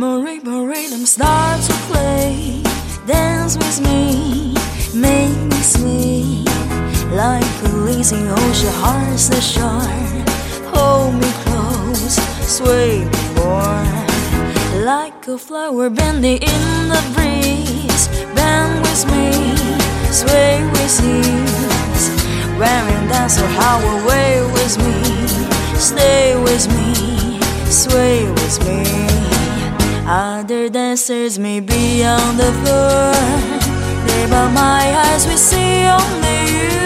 rhythm start to play, dance with me, make me sway like a lazy ocean, heart's a shark. Hold me close, sway me more, like a flower bending in the breeze. Bend with me, sway with ease. When we dance, or how away with me, stay with me, sway with me. Other dancers may be on the floor, there but my eyes we see only you,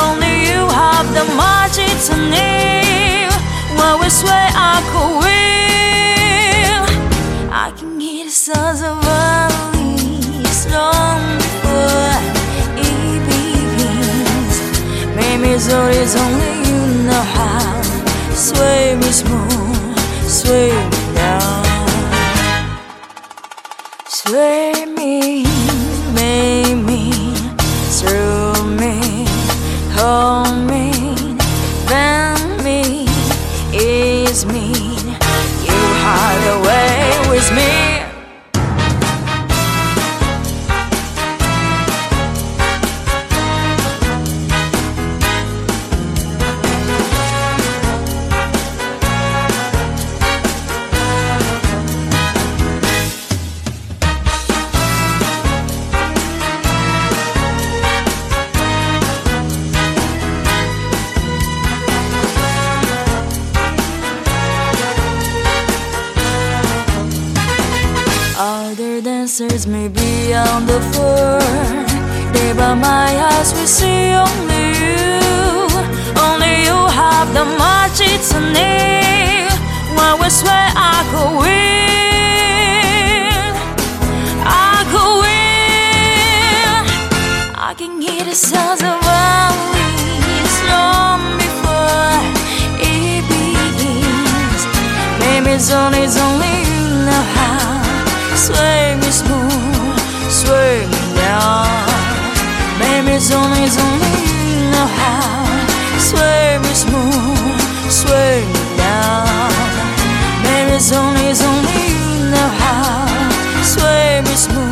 only you have the magic to name. When we sway, I could will. I can hear the sounds of valleys long before it begins. Maybe it's only you know how. Sway me smooth, sway me Sway me, Other dancers may be on the floor. But my eyes will see only you. Only you have the magic to me When we swear I could win. I could win. I can hear the sounds of violins long before it begins. Maybe it's only, it's only you know how Sway me smooth, sway me down. Baby, it's only, only know how. Sway me smooth, sway me down. Baby, it's only, only know how. Sway me smooth.